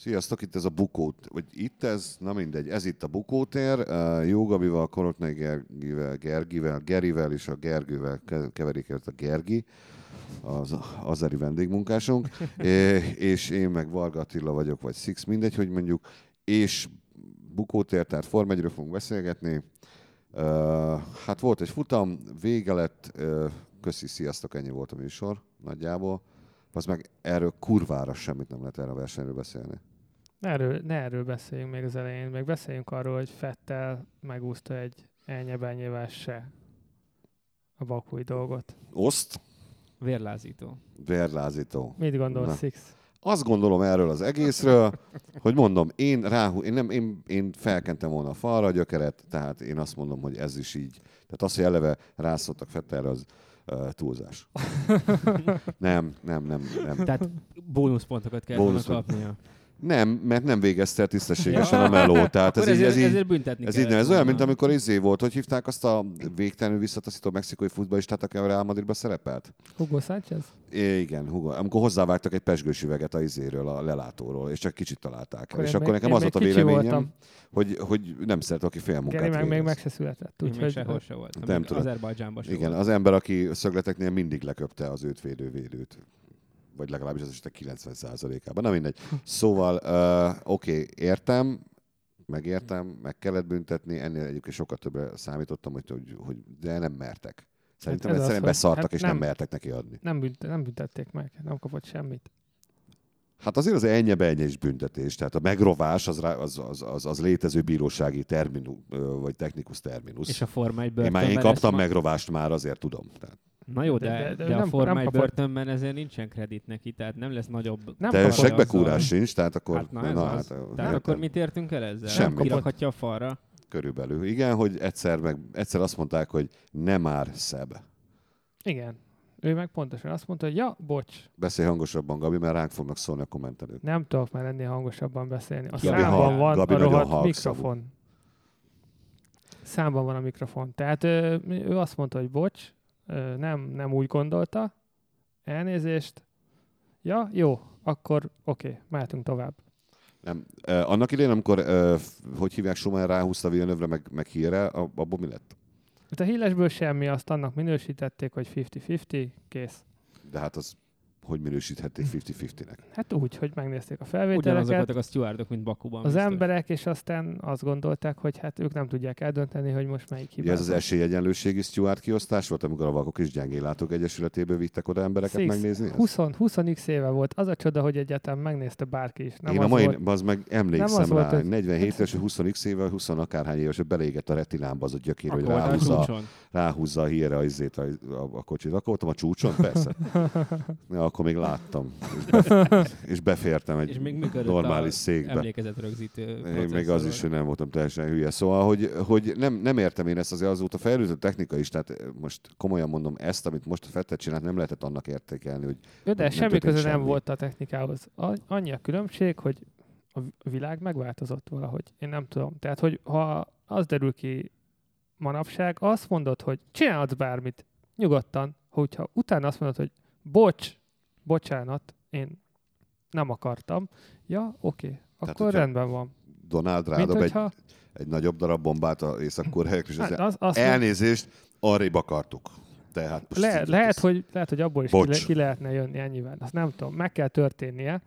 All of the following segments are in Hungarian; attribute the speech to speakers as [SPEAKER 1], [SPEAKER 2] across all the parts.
[SPEAKER 1] Sziasztok, itt ez a bukót, vagy itt ez, na mindegy, ez itt a bukótér. Uh, Jó Gabival, Korotnai Gergivel, Gergivel, Gerivel és a Gergővel keverik el a Gergi, az azeri vendégmunkásunk, és én meg Varga Attila vagyok, vagy Six, mindegy, hogy mondjuk, és bukótér, tehát Form 1 fogunk beszélgetni. Uh, hát volt egy futam, vége lett, uh, köszi, sziasztok, ennyi volt a műsor nagyjából. Az meg erről kurvára semmit nem lehet erre a versenyről beszélni.
[SPEAKER 2] Ne erről, ne erről beszéljünk még az elején, meg beszéljünk arról, hogy Fettel megúszta egy elnyebenyével se a bakúi dolgot.
[SPEAKER 1] Oszt?
[SPEAKER 3] Vérlázító.
[SPEAKER 1] Vérlázító.
[SPEAKER 2] Mit gondolsz, Six?
[SPEAKER 1] Azt gondolom erről az egészről, hogy mondom, én, ráhú, én, nem, én, én felkentem volna a falra a gyökeret, tehát én azt mondom, hogy ez is így. Tehát az, hogy eleve rászottak Fettelre, az uh, túlzás. nem, nem, nem, nem.
[SPEAKER 3] Tehát bónuszpontokat kell Bónusz kapnia.
[SPEAKER 1] Nem, mert nem végezte tisztességesen a meló. Tehát ez, ezért, így, ez, így, büntetni ez, így, nem, ez olyan, mint amikor izé volt, hogy hívták azt a végtelenül visszataszító mexikói futballistát, aki a Real Madridba szerepelt?
[SPEAKER 2] Hugo Sánchez?
[SPEAKER 1] É, igen, Hugo. Amikor hozzávágtak egy pesgős üveget a izéről, a lelátóról, és csak kicsit találták el. És akkor nekem az volt a véleményem, hogy, hogy nem szeret, aki fél munkát
[SPEAKER 2] Geri meg még meg se született.
[SPEAKER 3] Úgyhogy sehol se volt. Nem tudom. Azerbajdzsánban
[SPEAKER 1] Igen, az ember, aki szögleteknél mindig leköpte az őt védő védőt vagy legalábbis az esetek 90%-ában. Na mindegy. Szóval, uh, oké, okay, értem, megértem, meg kellett büntetni, ennél egyébként sokkal többre számítottam, hogy, hogy, hogy de nem mertek. Szerintem hát egyszerűen beszartak, hát és nem, nem mertek neki adni.
[SPEAKER 2] Nem, bünt, nem büntették meg, nem kapott semmit.
[SPEAKER 1] Hát azért az ennyi is büntetés, tehát a megrovás az, az, az, az, az létező bírósági terminus, vagy technikus terminus.
[SPEAKER 3] És a Forma
[SPEAKER 1] Én már én kaptam megrovást már, azért tudom. Tehát.
[SPEAKER 3] Na jó, de, de, de, de a Forma 1 börtönben ezért nincsen kredit neki, tehát nem lesz nagyobb... Nem
[SPEAKER 1] de segbekúrás sincs, tehát akkor...
[SPEAKER 3] Hát, na, na, hát, tehát hát, akkor mit értünk el ezzel?
[SPEAKER 1] Semmi.
[SPEAKER 3] Kirakhatja a falra?
[SPEAKER 1] Körülbelül. Igen, hogy egyszer, meg, egyszer azt mondták, hogy nem már szebb.
[SPEAKER 2] Igen. Ő meg pontosan azt mondta, hogy ja, bocs.
[SPEAKER 1] Beszélj hangosabban, Gabi, mert ránk fognak szólni a kommentelők.
[SPEAKER 2] Nem tudok már ennél hangosabban beszélni. A Gabi, számban van Gabi a rohadt mikrofon. Számban van a mikrofon. Tehát ő, ő azt mondta, hogy bocs, nem, nem úgy gondolta, elnézést, ja, jó, akkor oké, okay, mehetünk tovább.
[SPEAKER 1] Nem. Eh, annak idején, amikor, eh, hogy hívják, Schumann ráhúzta Villeneuve meg, meg híre, abból mi lett?
[SPEAKER 2] Hát a hílesből semmi, azt annak minősítették, hogy 50-50, kész.
[SPEAKER 1] De hát az hogy minősíthették 50-50-nek?
[SPEAKER 2] Hát úgy, hogy megnézték a felvételeket. Ugyanazok
[SPEAKER 3] voltak a stewardok, mint Bakuban.
[SPEAKER 2] Az biztos. emberek, és aztán azt gondolták, hogy hát ők nem tudják eldönteni, hogy most melyik hibás.
[SPEAKER 1] ez az esélyegyenlőségi steward kiosztás volt, amikor a Vakok és Gyengélátók Egyesületéből vittek oda embereket Six, megnézni?
[SPEAKER 2] 20, 20 x éve volt. Az a csoda, hogy egyetem megnézte bárki is.
[SPEAKER 1] Nem Én a mai, volt, az meg emlékszem nem rá, volt, 47 éves, 20 x éve, 20 akárhány éves, hogy belégett a retinámba az a gyökér, hogy ráhúzza, ráhúzza a hírre a, a, a, a kocsit. Akkor voltam a csúcson, persze. ja, akkor még láttam és, bef- és befértem egy és még normális székbe.
[SPEAKER 3] Emlékezet rögzítő Én
[SPEAKER 1] még az is, hogy nem voltam teljesen hülye. Szóval, hogy, hogy nem, nem értem én ezt azért azóta fejlődött technika is, tehát most komolyan mondom, ezt, amit most a Fettet csinált, nem lehetett annak értékelni, hogy
[SPEAKER 2] Jó, de semmi köze nem volt a technikához. Annyi a különbség, hogy a világ megváltozott valahogy. Én nem tudom. Tehát, hogy ha az derül ki manapság, azt mondod, hogy csinálhatsz bármit, nyugodtan, hogyha utána azt mondod, hogy bocs, bocsánat, én nem akartam. Ja, oké, okay, akkor Tehát, rendben van.
[SPEAKER 1] Donald rádob hogyha... egy, egy nagyobb darab bombát a észak és hát az, az elnézést, arrébb akartuk. Tehát
[SPEAKER 2] most Le, lehet, hogy, lehet, hogy abból is ki, ki lehetne jönni ennyivel. Azt nem tudom, meg kell történnie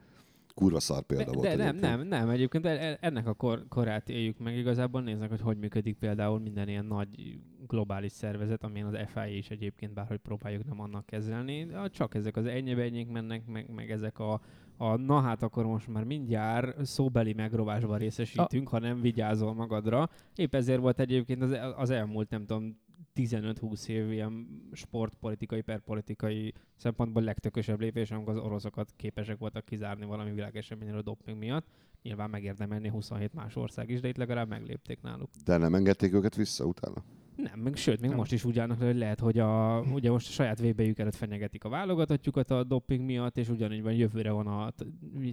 [SPEAKER 1] kurva szar példa
[SPEAKER 3] de,
[SPEAKER 1] volt.
[SPEAKER 3] De nem, nem, nem, egyébként ennek a kor, korát éljük meg. Igazából néznek, hogy hogy működik például minden ilyen nagy globális szervezet, amilyen az FIA is egyébként, bárhogy próbáljuk nem annak kezelni. Csak ezek az ennyi mennek, meg, meg ezek a, a na hát akkor most már mindjárt szóbeli megrovásban részesítünk, a... ha nem vigyázol magadra. Épp ezért volt egyébként az, az elmúlt, nem tudom, 15-20 év ilyen sportpolitikai, perpolitikai szempontból legtökösebb lépés, amikor az oroszokat képesek voltak kizárni valami világeseményről a doping miatt. Nyilván megérdemelni 27 más ország is, de itt legalább meglépték náluk.
[SPEAKER 1] De nem engedték őket vissza utána?
[SPEAKER 3] Nem, meg sőt, még
[SPEAKER 2] Nem.
[SPEAKER 3] most is úgy állnak, hogy lehet, hogy a, ugye most a saját vébeljük előtt fenyegetik a válogatottjukat a doping miatt, és ugyanígy van, jövőre van a,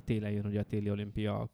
[SPEAKER 3] télen jön ugye a téli olimpia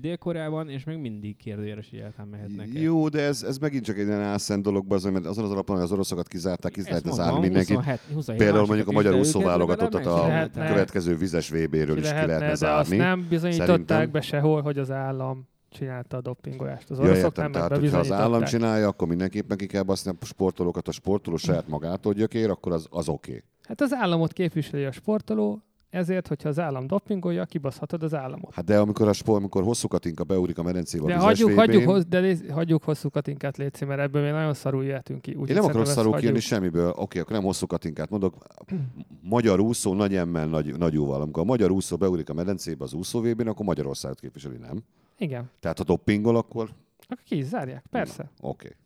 [SPEAKER 3] Dél-Koreában, és még mindig kérdőjeles, hogy egyáltalán mehetnek
[SPEAKER 1] Jó, de ez, ez megint csak egy ilyen álszent dolog, az, mert azon az alapon, hogy az oroszokat kizárták, ki lehet
[SPEAKER 3] mondom,
[SPEAKER 1] zárni mindenkit.
[SPEAKER 3] 27, 27
[SPEAKER 1] Például mondjuk a magyar úszó
[SPEAKER 3] őket
[SPEAKER 1] válogatottat
[SPEAKER 3] legalább
[SPEAKER 1] a
[SPEAKER 2] Lehetne.
[SPEAKER 1] következő vizes VB-ről is ki
[SPEAKER 2] lehetne,
[SPEAKER 1] lehetne zárni.
[SPEAKER 2] nem bizonyították
[SPEAKER 1] Szerintem.
[SPEAKER 2] be sehol, hogy az állam csinálta a dopingolást. Az
[SPEAKER 1] Ja,
[SPEAKER 2] oroszok
[SPEAKER 1] értem, tehát hogyha az állam csinálja, akkor mindenképpen ki kell baszni a sportolókat, a sportoló saját magától gyökér, akkor az, az oké. Okay.
[SPEAKER 2] Hát az államot képviseli a sportoló, ezért, hogyha az állam dopingolja, kibaszhatod az államot.
[SPEAKER 1] Hát de amikor a sport, amikor hosszú Katinka beugrik a medencébe
[SPEAKER 2] De
[SPEAKER 1] a
[SPEAKER 2] hagyjuk,
[SPEAKER 1] VB-n,
[SPEAKER 2] hagyjuk, hozz, de léz, hagyjuk hosszú katinkát létszi, mert ebből még nagyon szarul jöhetünk ki. Úgyhogy
[SPEAKER 1] Én nem akarok szarul kijönni semmiből. Oké, akkor nem hosszú Katinkát mondok. Magyar úszó nagy emmel nagy, nagy jóval. Amikor a magyar úszó beugrik a medencébe az úszó akkor Magyarországot képviseli, nem?
[SPEAKER 2] Igen.
[SPEAKER 1] Tehát ha doppingol, akkor
[SPEAKER 2] Akkor ki is zárják, persze.
[SPEAKER 1] oké.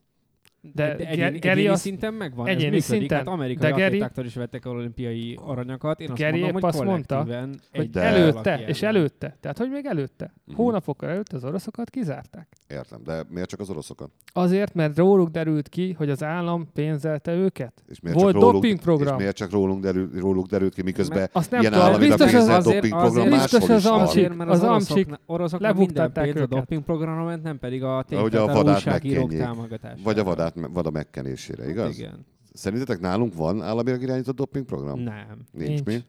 [SPEAKER 2] De
[SPEAKER 3] de egyéni,
[SPEAKER 2] Geri
[SPEAKER 3] egyéni
[SPEAKER 2] az-
[SPEAKER 3] szinten megvan,
[SPEAKER 2] egyéni
[SPEAKER 3] ez működik.
[SPEAKER 2] szinten.
[SPEAKER 3] Hát amerikai
[SPEAKER 2] De Geri-
[SPEAKER 3] is vettek olimpiai aranyakat. Én azt
[SPEAKER 2] Geri
[SPEAKER 3] mondom,
[SPEAKER 2] épp
[SPEAKER 3] hogy
[SPEAKER 2] azt mondta, Hogy
[SPEAKER 1] De-
[SPEAKER 2] előtte, és előtte. Tehát, hogy még előtte.
[SPEAKER 1] Mhm.
[SPEAKER 2] Hónapokkal előtte az oroszokat kizárták.
[SPEAKER 1] Értem, de miért csak az oroszokat?
[SPEAKER 2] Azért, mert róluk derült ki, hogy az állam pénzelte őket.
[SPEAKER 1] És miért
[SPEAKER 2] Volt
[SPEAKER 1] csak róluk,
[SPEAKER 2] dopingprogram.
[SPEAKER 1] És miért csak rólunk derül, róluk derült ki, miközben
[SPEAKER 3] Mert
[SPEAKER 2] Azt nem
[SPEAKER 1] ilyen
[SPEAKER 2] tudom,
[SPEAKER 1] államilag
[SPEAKER 2] biztos az,
[SPEAKER 1] pénzelt
[SPEAKER 2] az,
[SPEAKER 1] dopingprogram
[SPEAKER 2] biztos
[SPEAKER 1] máshol
[SPEAKER 2] az
[SPEAKER 1] is van.
[SPEAKER 2] amcsik-
[SPEAKER 3] Azért, mert az,
[SPEAKER 2] az amcsik
[SPEAKER 3] oroszoknak, minden pénz a
[SPEAKER 2] őket.
[SPEAKER 3] dopingprogramra ment, nem pedig a
[SPEAKER 1] Ahogy a
[SPEAKER 3] újságírók támogatására.
[SPEAKER 1] vagy a vadát, vada megkenésére,
[SPEAKER 3] Hát
[SPEAKER 1] igaz?
[SPEAKER 3] Igen.
[SPEAKER 1] Szerintetek nálunk van államilag irányított dopingprogram?
[SPEAKER 3] Nem.
[SPEAKER 1] Nincs,
[SPEAKER 2] Nincs.
[SPEAKER 1] mi?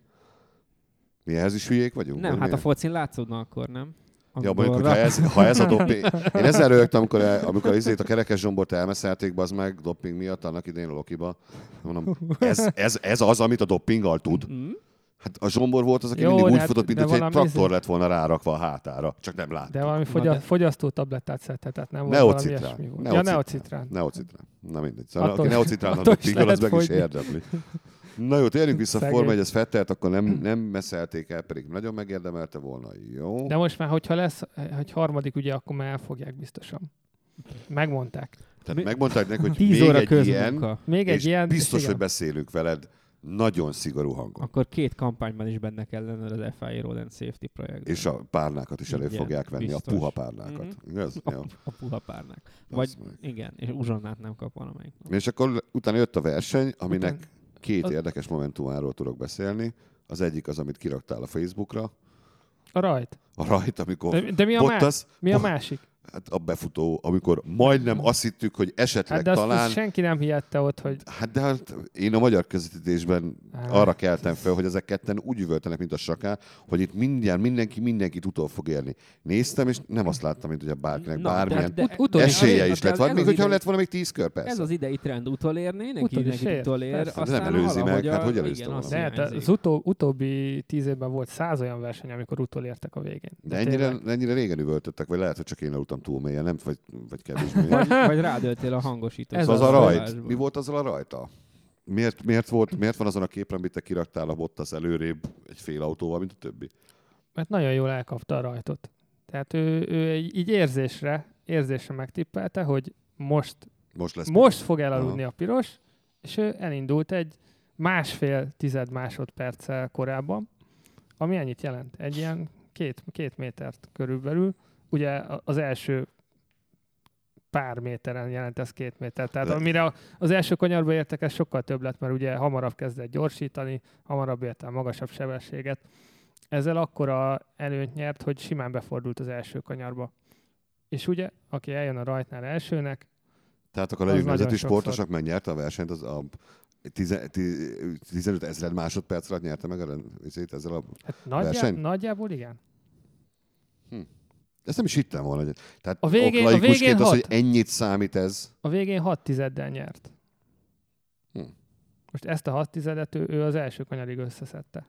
[SPEAKER 1] Mi ehhez is hülyék vagyunk?
[SPEAKER 3] Nem,
[SPEAKER 1] vagy
[SPEAKER 3] hát a
[SPEAKER 1] miért?
[SPEAKER 3] focin látszódna akkor, nem?
[SPEAKER 1] Ja, mondjuk, hogyha ez, ha ez a doping... Én ezzel rögtem, amikor, amikor izét a kerekes zsombort elmeszelték, az meg doping miatt annak idején a Lokiba. Mondom, ez, ez, ez, az, amit a dopinggal tud.
[SPEAKER 3] Mm?
[SPEAKER 1] Hát a zsombor volt az, aki
[SPEAKER 2] Jó,
[SPEAKER 1] mindig úgy
[SPEAKER 2] hát-
[SPEAKER 1] futott, mint hogy egy traktor
[SPEAKER 2] izé-
[SPEAKER 1] lett volna rárakva a hátára. Csak nem lát.
[SPEAKER 2] De valami fogya,
[SPEAKER 3] de-
[SPEAKER 2] fogyasztó tablettát szedhetett, nem volt valami ilyesmi volt.
[SPEAKER 1] Neocitrán.
[SPEAKER 2] Ja, neocitrán.
[SPEAKER 1] Neocitrán. Na mindegy. Szóval,
[SPEAKER 2] Attól-
[SPEAKER 1] aki neocitrán
[SPEAKER 2] attól is
[SPEAKER 1] dopingol, az meg is
[SPEAKER 2] fogyni.
[SPEAKER 1] érdemli. Na jó, térjünk vissza a
[SPEAKER 2] Szegény.
[SPEAKER 1] Forma 1 Fettelt, akkor nem, nem meszelték el, pedig nagyon megérdemelte volna. Jó.
[SPEAKER 2] De most már, hogyha lesz egy harmadik ügye, akkor már elfogják biztosan. Megmondták.
[SPEAKER 1] Tehát
[SPEAKER 3] Mi-
[SPEAKER 1] megmondták neki, hogy
[SPEAKER 3] 10
[SPEAKER 1] még
[SPEAKER 3] óra
[SPEAKER 1] egy ilyen,
[SPEAKER 3] közmunka.
[SPEAKER 2] Még
[SPEAKER 1] és
[SPEAKER 2] egy ilyen...
[SPEAKER 1] biztos,
[SPEAKER 2] igen.
[SPEAKER 1] hogy beszélünk veled nagyon szigorú hangon.
[SPEAKER 3] Akkor két kampányban is benne kell lenned az FIA Road and Safety projektben.
[SPEAKER 1] És a párnákat is elő
[SPEAKER 3] Igen,
[SPEAKER 1] fogják venni,
[SPEAKER 3] biztos.
[SPEAKER 1] a puha párnákat.
[SPEAKER 3] Mhm.
[SPEAKER 1] Igaz?
[SPEAKER 3] A,
[SPEAKER 1] Jó.
[SPEAKER 3] a puha párnák. Vagy, igen, és uzsonnát nem kap valamelyik.
[SPEAKER 1] És akkor utána jött a verseny, aminek
[SPEAKER 2] Után-
[SPEAKER 1] két
[SPEAKER 2] az-
[SPEAKER 1] érdekes momentumáról tudok beszélni. Az egyik az, amit kiraktál a Facebookra,
[SPEAKER 2] A rajt.
[SPEAKER 1] a rajt, amikor
[SPEAKER 2] De, de mi a, más?
[SPEAKER 1] Bottas,
[SPEAKER 2] mi a másik?
[SPEAKER 1] Hát a befutó, amikor majdnem azt hittük, hogy esetleg
[SPEAKER 2] Hát de azt,
[SPEAKER 1] talán...
[SPEAKER 2] azt senki nem hihette ott, hogy...
[SPEAKER 1] Hát de hát én a magyar közvetítésben
[SPEAKER 2] Á.
[SPEAKER 1] arra keltem fel, hogy ezek ketten úgy üvöltenek, mint a saká, hogy itt mindjárt mindenki mindenkit utol fog érni. Néztem, és nem azt láttam, mint hogy bárkinek
[SPEAKER 3] Na,
[SPEAKER 1] bármilyen
[SPEAKER 3] de-
[SPEAKER 2] Ut- utol-
[SPEAKER 1] esélye is lett.
[SPEAKER 3] az
[SPEAKER 1] még hogyha
[SPEAKER 3] idei-
[SPEAKER 1] lett volna még 10 kör, persze.
[SPEAKER 3] Ez az idei trend utolérni, mindenki,
[SPEAKER 2] Utol
[SPEAKER 3] mindenki
[SPEAKER 2] ér,
[SPEAKER 3] utolér.
[SPEAKER 1] De
[SPEAKER 3] aztán
[SPEAKER 1] nem előzi meg, hát
[SPEAKER 3] a-
[SPEAKER 1] hogy volna?
[SPEAKER 2] De hát
[SPEAKER 3] hiányzik.
[SPEAKER 2] az utó, utóbbi tíz évben volt száz olyan verseny, amikor utolértek a végén.
[SPEAKER 1] De ennyire, ennyire régen üvöltöttek, vagy lehet, hogy csak én aludtam túl mélyen, nem? Vagy, vagy kevésbé.
[SPEAKER 3] vagy, vagy rádöltél a hangosító.
[SPEAKER 2] Ez
[SPEAKER 1] az a rajt. Mi volt azzal a rajta? Miért, miért, volt, miért van azon a képen, amit te kiraktál a Bottas előrébb egy fél autóval, mint a többi?
[SPEAKER 2] Mert nagyon jól elkapta a rajtot. Tehát ő, ő egy- így érzésre, érzésre megtippelte, hogy most,
[SPEAKER 1] Most lesz.
[SPEAKER 2] most fog elaludni a piros, és ő elindult egy másfél tized másodperccel korábban, ami ennyit jelent. Egy ilyen két, két métert körülbelül. Ugye az első pár méteren jelent ez két méter. Tehát amire az első kanyarba értek, ez sokkal több lett, mert ugye hamarabb kezdett gyorsítani, hamarabb ért el magasabb sebességet. Ezzel akkora előnyt nyert, hogy simán befordult az első kanyarba. És ugye, aki eljön a rajtnál elsőnek,
[SPEAKER 1] Tehát akkor legyünk
[SPEAKER 2] nagyon
[SPEAKER 1] nemzeti
[SPEAKER 2] sokszor.
[SPEAKER 1] sportosok, mert nyerte a versenyt, az a tize- ti- 15 ezred másodperc alatt nyerte meg a ezzel a...
[SPEAKER 2] hát nagyjá,
[SPEAKER 1] Verseny?
[SPEAKER 2] nagyjából igen.
[SPEAKER 1] Ezt nem is hittem volna. Tehát
[SPEAKER 2] A végén- a végén
[SPEAKER 1] az,
[SPEAKER 2] hat.
[SPEAKER 1] hogy ennyit számít ez.
[SPEAKER 2] A végén 6 tizeddel nyert.
[SPEAKER 1] Hm.
[SPEAKER 2] Most ezt a 6 tizedet ő, ő az első kanyarig összeszedte.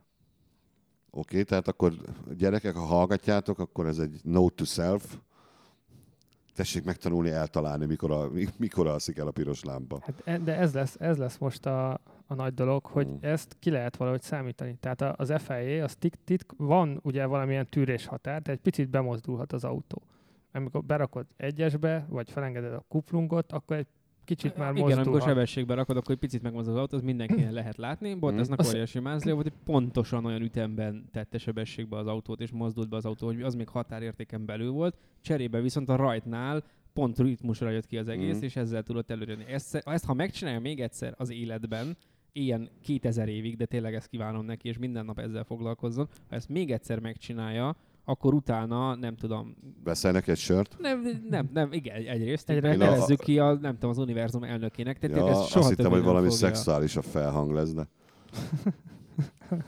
[SPEAKER 1] Oké, okay, tehát akkor gyerekek, ha hallgatjátok, akkor ez egy note to self. Tessék megtanulni eltalálni, mikor, a, mi- mikor alszik el a piros lámpa.
[SPEAKER 2] Hát, e- de ez lesz, ez lesz most a, a nagy dolog, hogy
[SPEAKER 1] Mm.
[SPEAKER 2] ezt ki lehet valahogy számítani. Tehát az FIA, az titk, van ugye valamilyen tűrés határ, tehát egy picit bemozdulhat az autó. Amikor berakod egyesbe, vagy felengeded a kuplungot, akkor egy kicsit már
[SPEAKER 3] Igen, amikor
[SPEAKER 2] mozdulhat.
[SPEAKER 3] sebességben rakod, akkor egy picit megmozog az autó, az mindenkinek lehet látni. Bottasnak
[SPEAKER 2] Azt-
[SPEAKER 3] óriási mázlia volt, hogy pontosan olyan ütemben tette sebességbe az autót, és mozdult be az autó, hogy az még határértéken belül volt. Cserébe viszont a rajtnál pont ritmusra jött ki az egész,
[SPEAKER 1] Mhm.
[SPEAKER 3] és ezzel tudott előreni. Ezt, ezt, ha megcsinálja még egyszer az életben, ilyen 2000 évig, de tényleg ezt kívánom neki, és minden nap ezzel foglalkozzon, ha ezt még egyszer megcsinálja, akkor utána, nem tudom,
[SPEAKER 1] Veszel neki egy sört?
[SPEAKER 3] nem, nem, nem igen, egy- egyrészt.
[SPEAKER 2] Egyre-
[SPEAKER 1] Én a-
[SPEAKER 3] nevezzük ki a, nem tudom, az univerzum elnökének. Tehát
[SPEAKER 1] Ja,
[SPEAKER 3] ez
[SPEAKER 1] azt
[SPEAKER 3] soha
[SPEAKER 1] hittem,
[SPEAKER 3] többé
[SPEAKER 1] hogy valami
[SPEAKER 3] fogja.
[SPEAKER 1] szexuálisabb felhang lesz, de...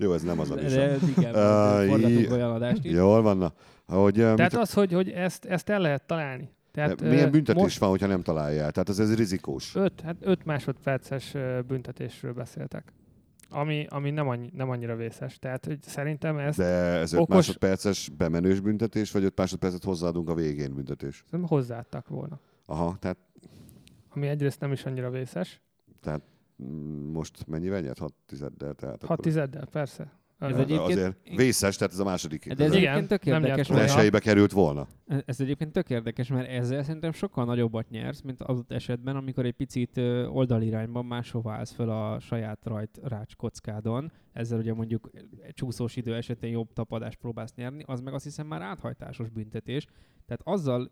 [SPEAKER 1] Jó, ez nem az a
[SPEAKER 3] De,
[SPEAKER 1] műsor.
[SPEAKER 3] de igen,
[SPEAKER 1] í-
[SPEAKER 3] olyan adást is.
[SPEAKER 1] Jól van, na. Hogy, uh,
[SPEAKER 2] Tehát
[SPEAKER 1] mit,
[SPEAKER 2] az, hogy, hogy ezt, ezt el lehet találni. Tehát,
[SPEAKER 1] milyen büntetés
[SPEAKER 2] most
[SPEAKER 1] van, hogyha nem találja el? Tehát ez, ez rizikós.
[SPEAKER 2] 5 hát öt másodperces büntetésről beszéltek. Ami, ami nem, annyi, nem annyira vészes. Tehát hogy szerintem ez
[SPEAKER 1] De ez 5
[SPEAKER 2] Okos-
[SPEAKER 1] másodperces bemenős büntetés, vagy 5 másodpercet hozzáadunk a végén büntetés?
[SPEAKER 2] szerintem hozzáadtak volna.
[SPEAKER 1] Aha, tehát
[SPEAKER 2] Ami egyrészt nem is annyira vészes.
[SPEAKER 1] mm, most mennyivel nyert? 6 tizeddel? Tehát
[SPEAKER 2] 6 tizeddel, persze.
[SPEAKER 3] Ez
[SPEAKER 2] Ö,
[SPEAKER 3] egyébként-
[SPEAKER 1] Azért vészes, tehát ez a második.
[SPEAKER 3] De ez
[SPEAKER 2] Igen,
[SPEAKER 3] egyébként tök
[SPEAKER 2] nem
[SPEAKER 3] érdekes, mert
[SPEAKER 1] elsőjébe került volna.
[SPEAKER 3] ez egyébként tök érdekes, mert ezzel szerintem sokkal nagyobbat nyersz, mint az ott esetben, amikor egy picit oldalirányban máshova állsz fel a saját rajt rács kockádon. Ezzel ugye mondjuk csúszós idő esetén jobb tapadást próbálsz nyerni, az meg azt hiszem már áthajtásos büntetés. Tehát azzal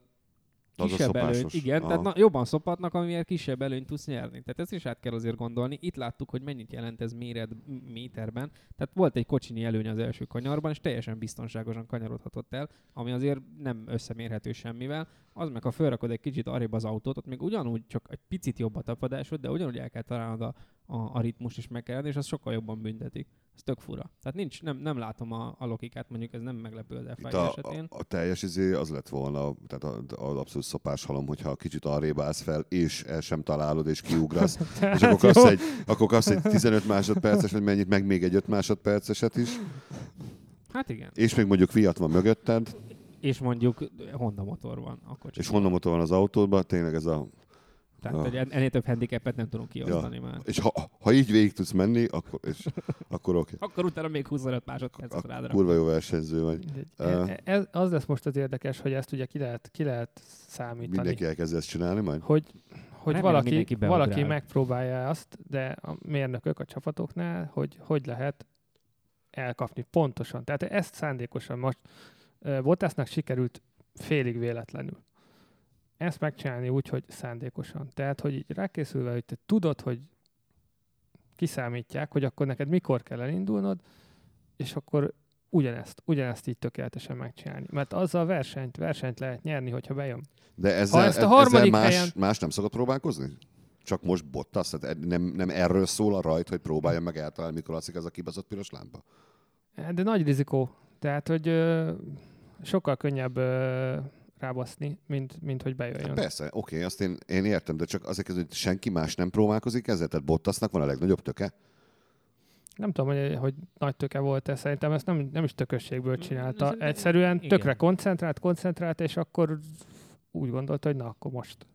[SPEAKER 3] kisebb előnyt, igen,
[SPEAKER 1] Aha.
[SPEAKER 3] tehát na, jobban szopatnak, amivel kisebb előnyt tudsz nyerni. Tehát ezt is át kell azért gondolni. Itt láttuk, hogy mennyit jelent ez méret, méterben. Tehát volt egy kocsinyi előny az első kanyarban, és teljesen biztonságosan kanyarodhatott el, ami azért nem összemérhető semmivel. Az meg, ha felrakod egy kicsit arrébb az autót, ott még ugyanúgy csak egy picit jobb a tapadásod, de ugyanúgy el kell találnod a, a, a ritmus is meg kell lenni, és az sokkal jobban büntetik. Ez tök fura. Tehát nincs, nem, nem látom a, a logikát, mondjuk ez nem meglepő az FIA
[SPEAKER 1] a,
[SPEAKER 3] esetén.
[SPEAKER 1] a, a teljes izé az lett volna, tehát a- az abszolút szopás halom, hogyha kicsit arrébb állsz fel, és el sem találod, és kiugrasz, és akkor kapsz, egy, akkor kapsz egy 15 másodperces, vagy mennyit, meg még egy 5 másodperceset is,
[SPEAKER 3] Hát igen.
[SPEAKER 1] és még mondjuk Fiat van mögötted,
[SPEAKER 3] És mondjuk Honda motor van a kocsi.
[SPEAKER 1] és honnan motor van az autódban, tényleg ez a...
[SPEAKER 3] Tehát hogy en- ennél több handicapet nem tudunk kiosztani már.
[SPEAKER 1] És ha, ha így végig tudsz menni, akkor, és, akkor oké.
[SPEAKER 3] Akkor utána még 25 másodpercet
[SPEAKER 1] Okay.
[SPEAKER 3] rád
[SPEAKER 1] Kurva jó versenyző vagy.
[SPEAKER 2] E- Ez, az lesz most az érdekes, hogy ezt ugye ki lehet, ki lehet számítani.
[SPEAKER 1] Mindenki elkezd ezt csinálni majd?
[SPEAKER 2] Hogy, hogy valaki, valaki megpróbálja azt, de a mérnökök a csapatoknál, hogy hogy lehet elkapni pontosan. Tehát ezt szándékosan most uh, Bottasnak sikerült félig véletlenül. Ezt megcsinálni úgy, hogy szándékosan. Tehát, hogy így rákészülve, hogy te tudod, hogy kiszámítják, hogy akkor neked mikor kell elindulnod, és akkor ugyanezt, ugyanezt így tökéletesen megcsinálni. Mert azzal versenyt, versenyt lehet nyerni, hogyha bejön.
[SPEAKER 1] De ezzel,
[SPEAKER 2] ezt a
[SPEAKER 1] ezzel
[SPEAKER 2] harmadik
[SPEAKER 1] más,
[SPEAKER 2] helyen-
[SPEAKER 1] más nem szokott próbálkozni? Csak most Bottas? Tehát nem, nem erről szól a rajt, hogy próbálja meg eltalálni, mikor alszik ez a kibaszott piros lámpa?
[SPEAKER 2] De nagy rizikó. Tehát, hogy sokkal könnyebb ö, rábaszni, mint, mint hogy bejöjjön.
[SPEAKER 1] Persze, oké, azt én, én értem, de csak azért hogy senki más nem próbálkozik ezzel? Tehát Bottasnak van a legnagyobb töke?
[SPEAKER 2] Nem tudom, hogy, hogy nagy töke volt ez. Szerintem ezt nem, nem is tökösségből csinálta. Egyszerűen
[SPEAKER 3] igen.
[SPEAKER 2] tökre koncentrált, koncentrált, és akkor úgy gondolta, hogy na, akkor most.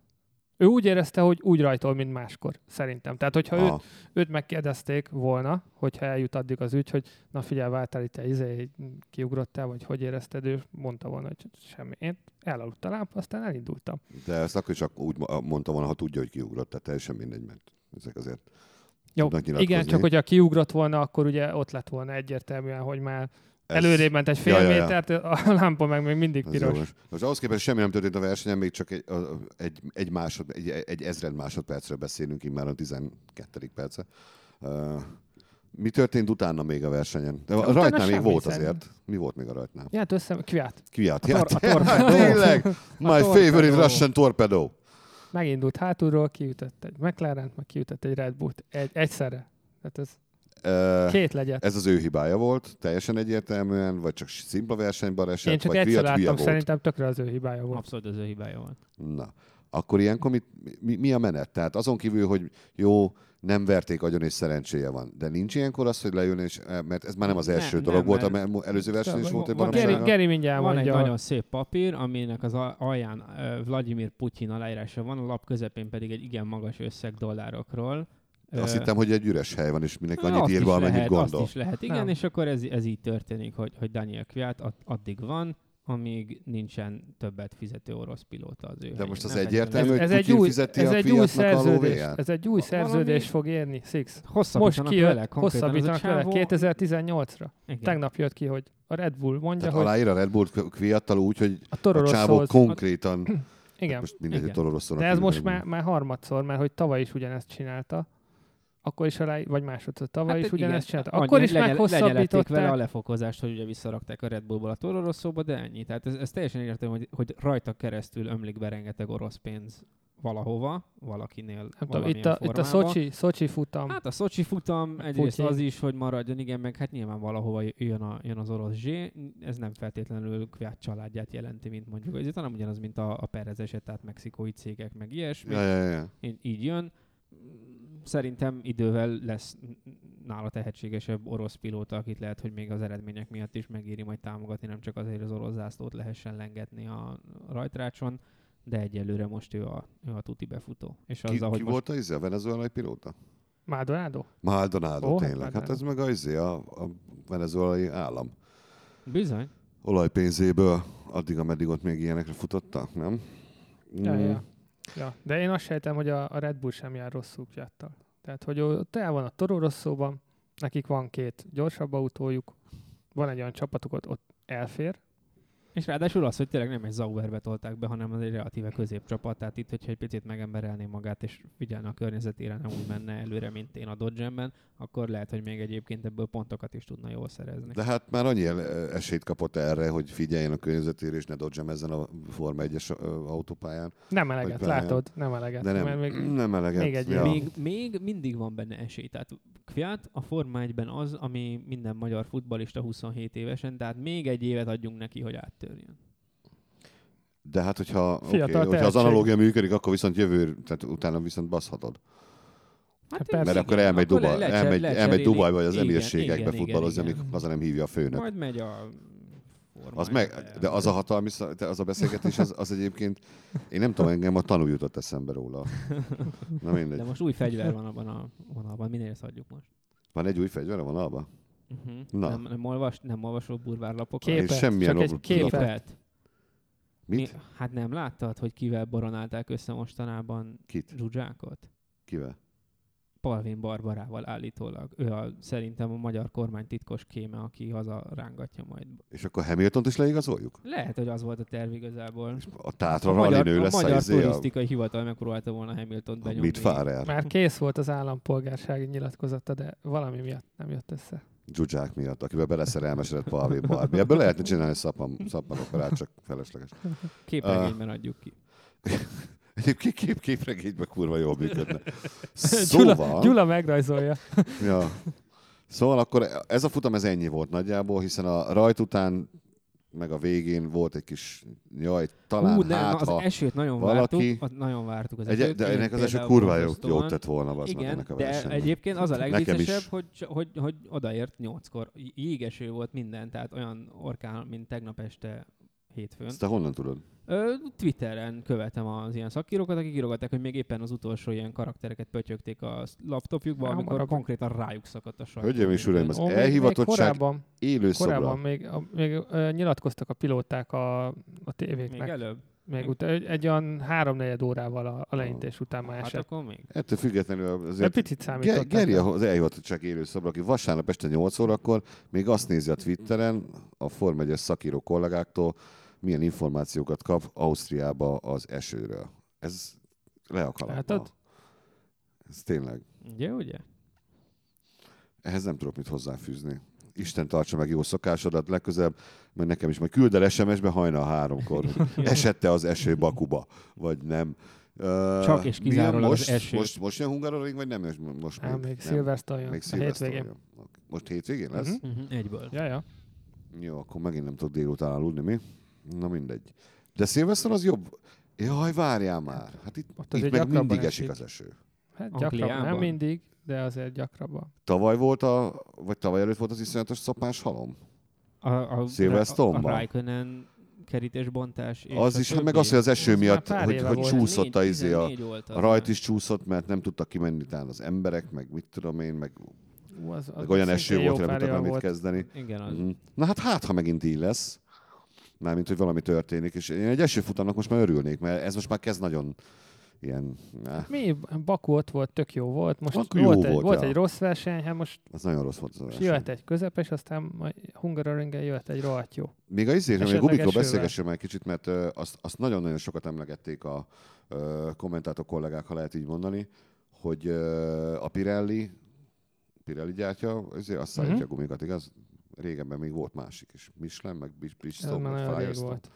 [SPEAKER 2] Ő úgy érezte, hogy úgy rajtol, mint máskor, szerintem. Tehát, hogyha őt,
[SPEAKER 1] Aha.
[SPEAKER 2] őt megkérdezték volna, hogyha eljut addig az ügy, hogy na figyelj, váltál itt, izé, kiugrottál, vagy hogy érezted, ő mondta volna, hogy semmi. Én elaludt a lámpa, aztán elindultam.
[SPEAKER 1] De ezt akkor csak úgy mo- mondta volna, ha tudja, hogy kiugrott, tehát teljesen mindegy, mert ezek azért
[SPEAKER 2] Jó, igen, csak hogyha kiugrott volna, akkor ugye ott lett volna egyértelműen, hogy már
[SPEAKER 1] Ez-
[SPEAKER 2] előrébb ment egy fél
[SPEAKER 1] Ja, ja, ja.
[SPEAKER 2] métert, a lámpa meg még mindig
[SPEAKER 1] Ez
[SPEAKER 2] piros.
[SPEAKER 1] jogos. Most ahhoz képest semmi nem történt a versenyen, még csak egy, egy, egy, másod, egy, egy ezred másodpercről beszélünk, így már a 12. perce. Uh, mi történt utána még a versenyen? De a rajtnál még volt
[SPEAKER 2] szerintem.
[SPEAKER 1] azért. Mi volt még a rajtnál?
[SPEAKER 2] Ja, hát össze, kviát.
[SPEAKER 1] Kiát.
[SPEAKER 3] A tor- a torpedó.
[SPEAKER 1] Tényleg! My favorite Russian torpedo.
[SPEAKER 2] Megindult hátulról, kiütött egy McLaren, meg kiütött egy Red Bullt. Egy, egyszerre. Tehát ez két legyet.
[SPEAKER 1] ez az ő hibája volt, teljesen egyértelműen, vagy csak szimpla versenyben esett,
[SPEAKER 2] Én csak
[SPEAKER 1] vagy
[SPEAKER 2] egyszer láttam,
[SPEAKER 1] volt.
[SPEAKER 2] szerintem tökre az ő hibája volt.
[SPEAKER 3] Abszolút az ő hibája volt.
[SPEAKER 1] Na, akkor ilyenkor mit, mi, mi a menet? Tehát azon kívül, hogy jó, nem verték agyon és szerencséje van. De nincs ilyenkor az, hogy lejön, és, mert ez már nem az
[SPEAKER 3] Nem,
[SPEAKER 1] első
[SPEAKER 3] nem,
[SPEAKER 1] dolog volt,
[SPEAKER 3] mert-
[SPEAKER 1] a előző verseny is volt egy
[SPEAKER 3] van-
[SPEAKER 2] Geri,
[SPEAKER 1] baromsága.
[SPEAKER 2] Geri mindjárt
[SPEAKER 3] Van egy
[SPEAKER 2] mondja.
[SPEAKER 3] nagyon szép papír, aminek az al- alján uh, Vladimir Putyin aláírása van, a lap közepén pedig egy igen magas összeg dollárokról.
[SPEAKER 1] Azt hittem, hogy egy üres hely van, és mindenki annyit
[SPEAKER 3] azt
[SPEAKER 1] ír
[SPEAKER 3] is
[SPEAKER 1] be, amennyit
[SPEAKER 3] lehet,
[SPEAKER 1] gondol.
[SPEAKER 3] Azt is lehet, igen,
[SPEAKER 2] Nem.
[SPEAKER 3] és akkor ez, ez így történik, hogy, hogy Daniel Kviat ad, addig van, amíg nincsen többet fizető orosz pilóta az ő
[SPEAKER 1] De
[SPEAKER 3] helyén.
[SPEAKER 1] most az
[SPEAKER 3] Nem
[SPEAKER 1] egyértelmű, hogy
[SPEAKER 2] ez egy új,
[SPEAKER 1] fizeti
[SPEAKER 2] ez
[SPEAKER 1] a
[SPEAKER 2] egy új
[SPEAKER 1] a
[SPEAKER 2] szerződés,
[SPEAKER 1] lóvéját?
[SPEAKER 2] ez egy új szerződés fog érni, Six. Most
[SPEAKER 3] Hosszabbítanak vele, konkrétan ez a
[SPEAKER 2] hosszabbítanak vele
[SPEAKER 3] csávó-
[SPEAKER 2] 2018-ra.
[SPEAKER 3] Igen.
[SPEAKER 2] Tegnap jött ki, hogy a Red Bull mondja,
[SPEAKER 1] Tehát
[SPEAKER 2] hogy
[SPEAKER 1] aláír a Red Bull Kviattal úgy, hogy
[SPEAKER 2] a
[SPEAKER 1] a csávó konkrétan,
[SPEAKER 2] Igen,
[SPEAKER 1] most mindegy,
[SPEAKER 3] Igen.
[SPEAKER 2] De ez most már, már harmadszor, mert hogy tavaly is ugyanezt csinálta. Akkor is alá, vagy másodszor, tavaly is
[SPEAKER 3] Hát
[SPEAKER 2] ugyanezt
[SPEAKER 3] igen,
[SPEAKER 2] csinálta.
[SPEAKER 3] annyi,
[SPEAKER 2] Akkor is
[SPEAKER 3] lenye- lenyelték vele a
[SPEAKER 2] meghosszabbították.
[SPEAKER 3] lefokozást, hogy ugye visszarakták a Red Bullból a Toro de ennyi. Tehát ez, ez teljesen értem, hogy, hogy rajta keresztül ömlik be rengeteg orosz pénz valahova, valakinél
[SPEAKER 2] Nem tudom, itt a, itt a
[SPEAKER 3] formába.
[SPEAKER 2] Szocsi, Szocsi futam.
[SPEAKER 3] Hát a Szocsi futam, egyrészt
[SPEAKER 2] Putyin.
[SPEAKER 3] az is, hogy maradjon, igen, meg hát nyilván valahova jön, a, jön az orosz zsé. Ez nem feltétlenül Kviat családját jelenti, mint mondjuk az, hanem ugyanaz, mint a, a Perez eset, tehát mexikói cégek, meg ilyesmi.
[SPEAKER 1] Ja, ja, ja.
[SPEAKER 3] Így, így jön. Szerintem idővel lesz nála tehetségesebb orosz pilóta, akit lehet, hogy még az eredmények miatt is megéri majd támogatni, nem csak azért, az orosz zászlót lehessen lengetni a rajtrácson, de egyelőre most ő a, ő a tuti befutó. És
[SPEAKER 1] Ki,
[SPEAKER 3] azzal, hogy
[SPEAKER 1] ki
[SPEAKER 3] most
[SPEAKER 1] volt a, izé, a venezuelai pilóta?
[SPEAKER 2] Maldonado?
[SPEAKER 1] Maldonado, oh, tényleg. Hát ez
[SPEAKER 2] Maldonado.
[SPEAKER 1] meg a, izé, a, a venezuelai állam
[SPEAKER 3] bizony,
[SPEAKER 1] olajpénzéből addig, ameddig ott még ilyenekre futottak, nem?
[SPEAKER 2] Ja,
[SPEAKER 1] Mm.
[SPEAKER 2] ja. Ja. De én azt sejtem, hogy a, a Red Bull sem jár rosszul Kviattal. Tehát, hogy ott el van a Toro Rosszóban, nekik van két gyorsabb autójuk, van egy olyan csapatuk, ott, ott elfér,
[SPEAKER 3] És ráadásul az, hogy tényleg nem egy Zauberbe tolták be, hanem az egy relatíve középcsapat. Tehát itt, hogyha egy picit megemberelné magát, és figyelne a környezetére, nem úgy menne előre, mint én a Dodge-ben, akkor lehet, hogy még egyébként ebből pontokat is tudna jól szerezni.
[SPEAKER 1] De hát már annyi esélyt kapott erre, hogy figyeljen a környezetére, és ne dodgem ezen a Forma 1-es ö, autópályán.
[SPEAKER 2] nem eleget, látod? Nem eleget.
[SPEAKER 1] De nem,
[SPEAKER 2] még,
[SPEAKER 1] nem eleget.
[SPEAKER 2] még egy
[SPEAKER 1] ja.
[SPEAKER 3] Még, még mindig van benne esély. Tehát Kviat a Forma 1-ben az, ami minden magyar futbalista 27 évesen, tehát még egy évet adjunk neki, hogy áttörjön.
[SPEAKER 1] De hát, hogyha, okay,
[SPEAKER 2] Fiatal
[SPEAKER 1] hogyha az analógia működik, akkor viszont jövő, tehát utána viszont baszhatod.
[SPEAKER 2] Hát
[SPEAKER 3] igen,
[SPEAKER 2] persze.
[SPEAKER 1] Mert akkor elmegy,
[SPEAKER 3] lecser-
[SPEAKER 1] elmegy, elmegy. Dubajba, vagy az
[SPEAKER 3] Igen,
[SPEAKER 1] emírségekbe futballozni,
[SPEAKER 3] igen.
[SPEAKER 1] haza nem hívja a főnök.
[SPEAKER 3] Majd megy a
[SPEAKER 1] Az meg,
[SPEAKER 3] 1-be.
[SPEAKER 1] de az a hatalmi, az a beszélgetés, az, az egyébként, én nem tudom, engem a tanú jutott eszembe róla. Na mindegy.
[SPEAKER 3] De most új fegyver van abban a vonalban, minél hagyjuk most.
[SPEAKER 1] Van egy új fegyver a vonalban?
[SPEAKER 3] Uh-huh.
[SPEAKER 1] Na.
[SPEAKER 3] Nem, nem, olvas, nem olvasol burvárlapokat?
[SPEAKER 2] Képet,
[SPEAKER 1] És semmilyen
[SPEAKER 2] csak egy képet.
[SPEAKER 3] Képet.
[SPEAKER 1] Mit?
[SPEAKER 3] Mi, hát nem láttad, hogy kivel boronálták össze mostanában
[SPEAKER 1] Kit?
[SPEAKER 3] Zsuzsákot?
[SPEAKER 1] Kivel?
[SPEAKER 3] Palvin Barbarával állítólag. Ő a, szerintem a magyar kormány titkos kéme, aki haza rángatja majd.
[SPEAKER 1] És akkor Hamiltont is leigazoljuk?
[SPEAKER 3] Lehet, hogy az volt a terv igazából.
[SPEAKER 1] A Tátra
[SPEAKER 3] a magyar,
[SPEAKER 1] nő
[SPEAKER 3] a
[SPEAKER 1] lesz a,
[SPEAKER 3] magyar
[SPEAKER 1] izé, a,
[SPEAKER 3] turisztikai hivatal megpróbálta volna Hamilton-t
[SPEAKER 1] a
[SPEAKER 3] benyomni.
[SPEAKER 1] mit Farer?
[SPEAKER 2] Már kész volt az állampolgársági nyilatkozata, de valami miatt nem jött össze.
[SPEAKER 1] Zsuzsák miatt, akivel beleszerelmesedett Palvin Barbi. Ebből lehetne csinálni szappan, szappan operát, csak felesleges.
[SPEAKER 3] Képregényben adjuk ki.
[SPEAKER 1] Egyébként kép, képregényben kurva jól működne.
[SPEAKER 2] Gyula,
[SPEAKER 1] Szóval...
[SPEAKER 2] Gyula megrajzolja.
[SPEAKER 1] Ja. Szóval akkor ez a futam ez ennyi volt nagyjából, hiszen a rajt után meg a végén volt egy kis jaj, talán
[SPEAKER 3] Hú, nem,
[SPEAKER 1] hát,
[SPEAKER 3] az
[SPEAKER 1] ha
[SPEAKER 3] esőt nagyon
[SPEAKER 1] valaki-
[SPEAKER 3] vártuk, az nagyon vártuk az
[SPEAKER 1] egy,
[SPEAKER 3] esőt.
[SPEAKER 1] de ennek az eső kurva jó, jót tett volna az
[SPEAKER 3] Igen,
[SPEAKER 1] ennek a
[SPEAKER 3] de
[SPEAKER 1] versenynek.
[SPEAKER 3] egyébként az a legviccesebb, hogy, hogy, hogy odaért nyolckor. Jégeső volt minden, tehát olyan orkán, mint tegnap este hétfőn.
[SPEAKER 1] Ezt te honnan tudod?
[SPEAKER 3] Ö, Twitteren követem az ilyen szakírókat, akik írogatták, hogy még éppen az utolsó ilyen karaktereket pötyögték a laptopjukba,
[SPEAKER 2] Á,
[SPEAKER 3] amikor
[SPEAKER 2] hamarabb.
[SPEAKER 3] konkrétan rájuk szakadt a sajtó.
[SPEAKER 1] Hölgyeim és uraim, az
[SPEAKER 2] Ó,
[SPEAKER 1] elhivatottság
[SPEAKER 2] Még korábban,
[SPEAKER 1] élő
[SPEAKER 2] korábban még, a, még ö, nyilatkoztak a pilóták a, a tévéknek.
[SPEAKER 3] Még előbb?
[SPEAKER 2] Még ut- egy, egy olyan háromnegyed órával a, a leintés után már
[SPEAKER 3] Hát
[SPEAKER 2] esett.
[SPEAKER 3] akkor még.
[SPEAKER 1] Ettől függetlenül
[SPEAKER 2] De
[SPEAKER 1] azért
[SPEAKER 2] picit
[SPEAKER 1] Ge-
[SPEAKER 2] számítottak.
[SPEAKER 1] Geri az elhivatottság élő szobra, aki vasárnap este 8 órakor még azt nézi a Twitteren a Form 1 szakíró kollégáktól, milyen információkat kap Ausztriába az esőről. Ez le a kalapba.
[SPEAKER 2] Látod?
[SPEAKER 1] Ez tényleg.
[SPEAKER 3] Ugye, ugye?
[SPEAKER 1] Ehhez nem tudok mit hozzáfűzni. Isten tartsa meg jó szokásodat legközelebb, mert nekem is majd küld el SMS-be hajnal háromkor. Esette az eső Bakuba, vagy nem.
[SPEAKER 3] Csak és kizárólag az
[SPEAKER 1] most,
[SPEAKER 3] eső.
[SPEAKER 1] Most, most jön Hungaroring, vagy nem? Most, most
[SPEAKER 2] Á,
[SPEAKER 1] még,
[SPEAKER 2] még. Silverstone jön.
[SPEAKER 1] Még
[SPEAKER 2] hétvégén.
[SPEAKER 1] jön. Most hétvégén lesz?
[SPEAKER 3] Uh-huh, egyből.
[SPEAKER 2] Ja, ja.
[SPEAKER 1] Jó, akkor megint nem tudok délután aludni, mi? Na mindegy. De Silverstone az jobb. Jaj, várjál már. Hát itt,
[SPEAKER 2] Ott
[SPEAKER 1] itt meg mindig
[SPEAKER 2] esik.
[SPEAKER 1] esik az eső.
[SPEAKER 2] Hát gyakrabban. Nem mindig, de azért gyakrabban.
[SPEAKER 1] Tavaly volt a, vagy tavaly előtt volt az iszonyatos szopás halom?
[SPEAKER 3] A, a,
[SPEAKER 1] Silverstone-ban?
[SPEAKER 3] a, a Raikkonen kerítésbontás. És
[SPEAKER 1] az is, hát
[SPEAKER 3] többi.
[SPEAKER 1] meg az, hogy az eső miatt, hogy, hogy csúszott a, izé, a,
[SPEAKER 3] 14 volt az
[SPEAKER 1] a rajt is csúszott, mert nem tudtak kimenni talán az emberek, meg mit tudom én, meg,
[SPEAKER 2] Ú, az, az
[SPEAKER 1] meg olyan eső volt, hogy nem tudtak mit kezdeni.
[SPEAKER 3] Igen, az.
[SPEAKER 1] Mhm. Na hát hát, ha megint így lesz. Mármint, hogy valami történik, és én egy esőfutamnak most már örülnék, mert ez most már kezd nagyon ilyen... Eh,
[SPEAKER 2] Mi? Baku ott volt, tök jó volt. Most
[SPEAKER 1] Baku jó
[SPEAKER 2] volt, egy,
[SPEAKER 1] volt,
[SPEAKER 2] volt
[SPEAKER 1] ja.
[SPEAKER 2] egy rossz verseny, hát most,
[SPEAKER 1] az nagyon rossz volt az a verseny.
[SPEAKER 2] jöhet egy közepes, aztán Hungaroringen jöhet egy rohadt jó.
[SPEAKER 1] Még a izért, még
[SPEAKER 2] esővel.
[SPEAKER 1] beszélgessem már kicsit, mert azt, azt nagyon-nagyon sokat emlegették a kommentátor kollégák, ha lehet így mondani, hogy a Pirelli, Pirelli gyártja, ezért azt szállítja
[SPEAKER 2] Mhm.
[SPEAKER 1] a gumikat, igaz? Régebben még volt másik is. Michelin, meg Bridgestone, meg Firestone.
[SPEAKER 2] volt.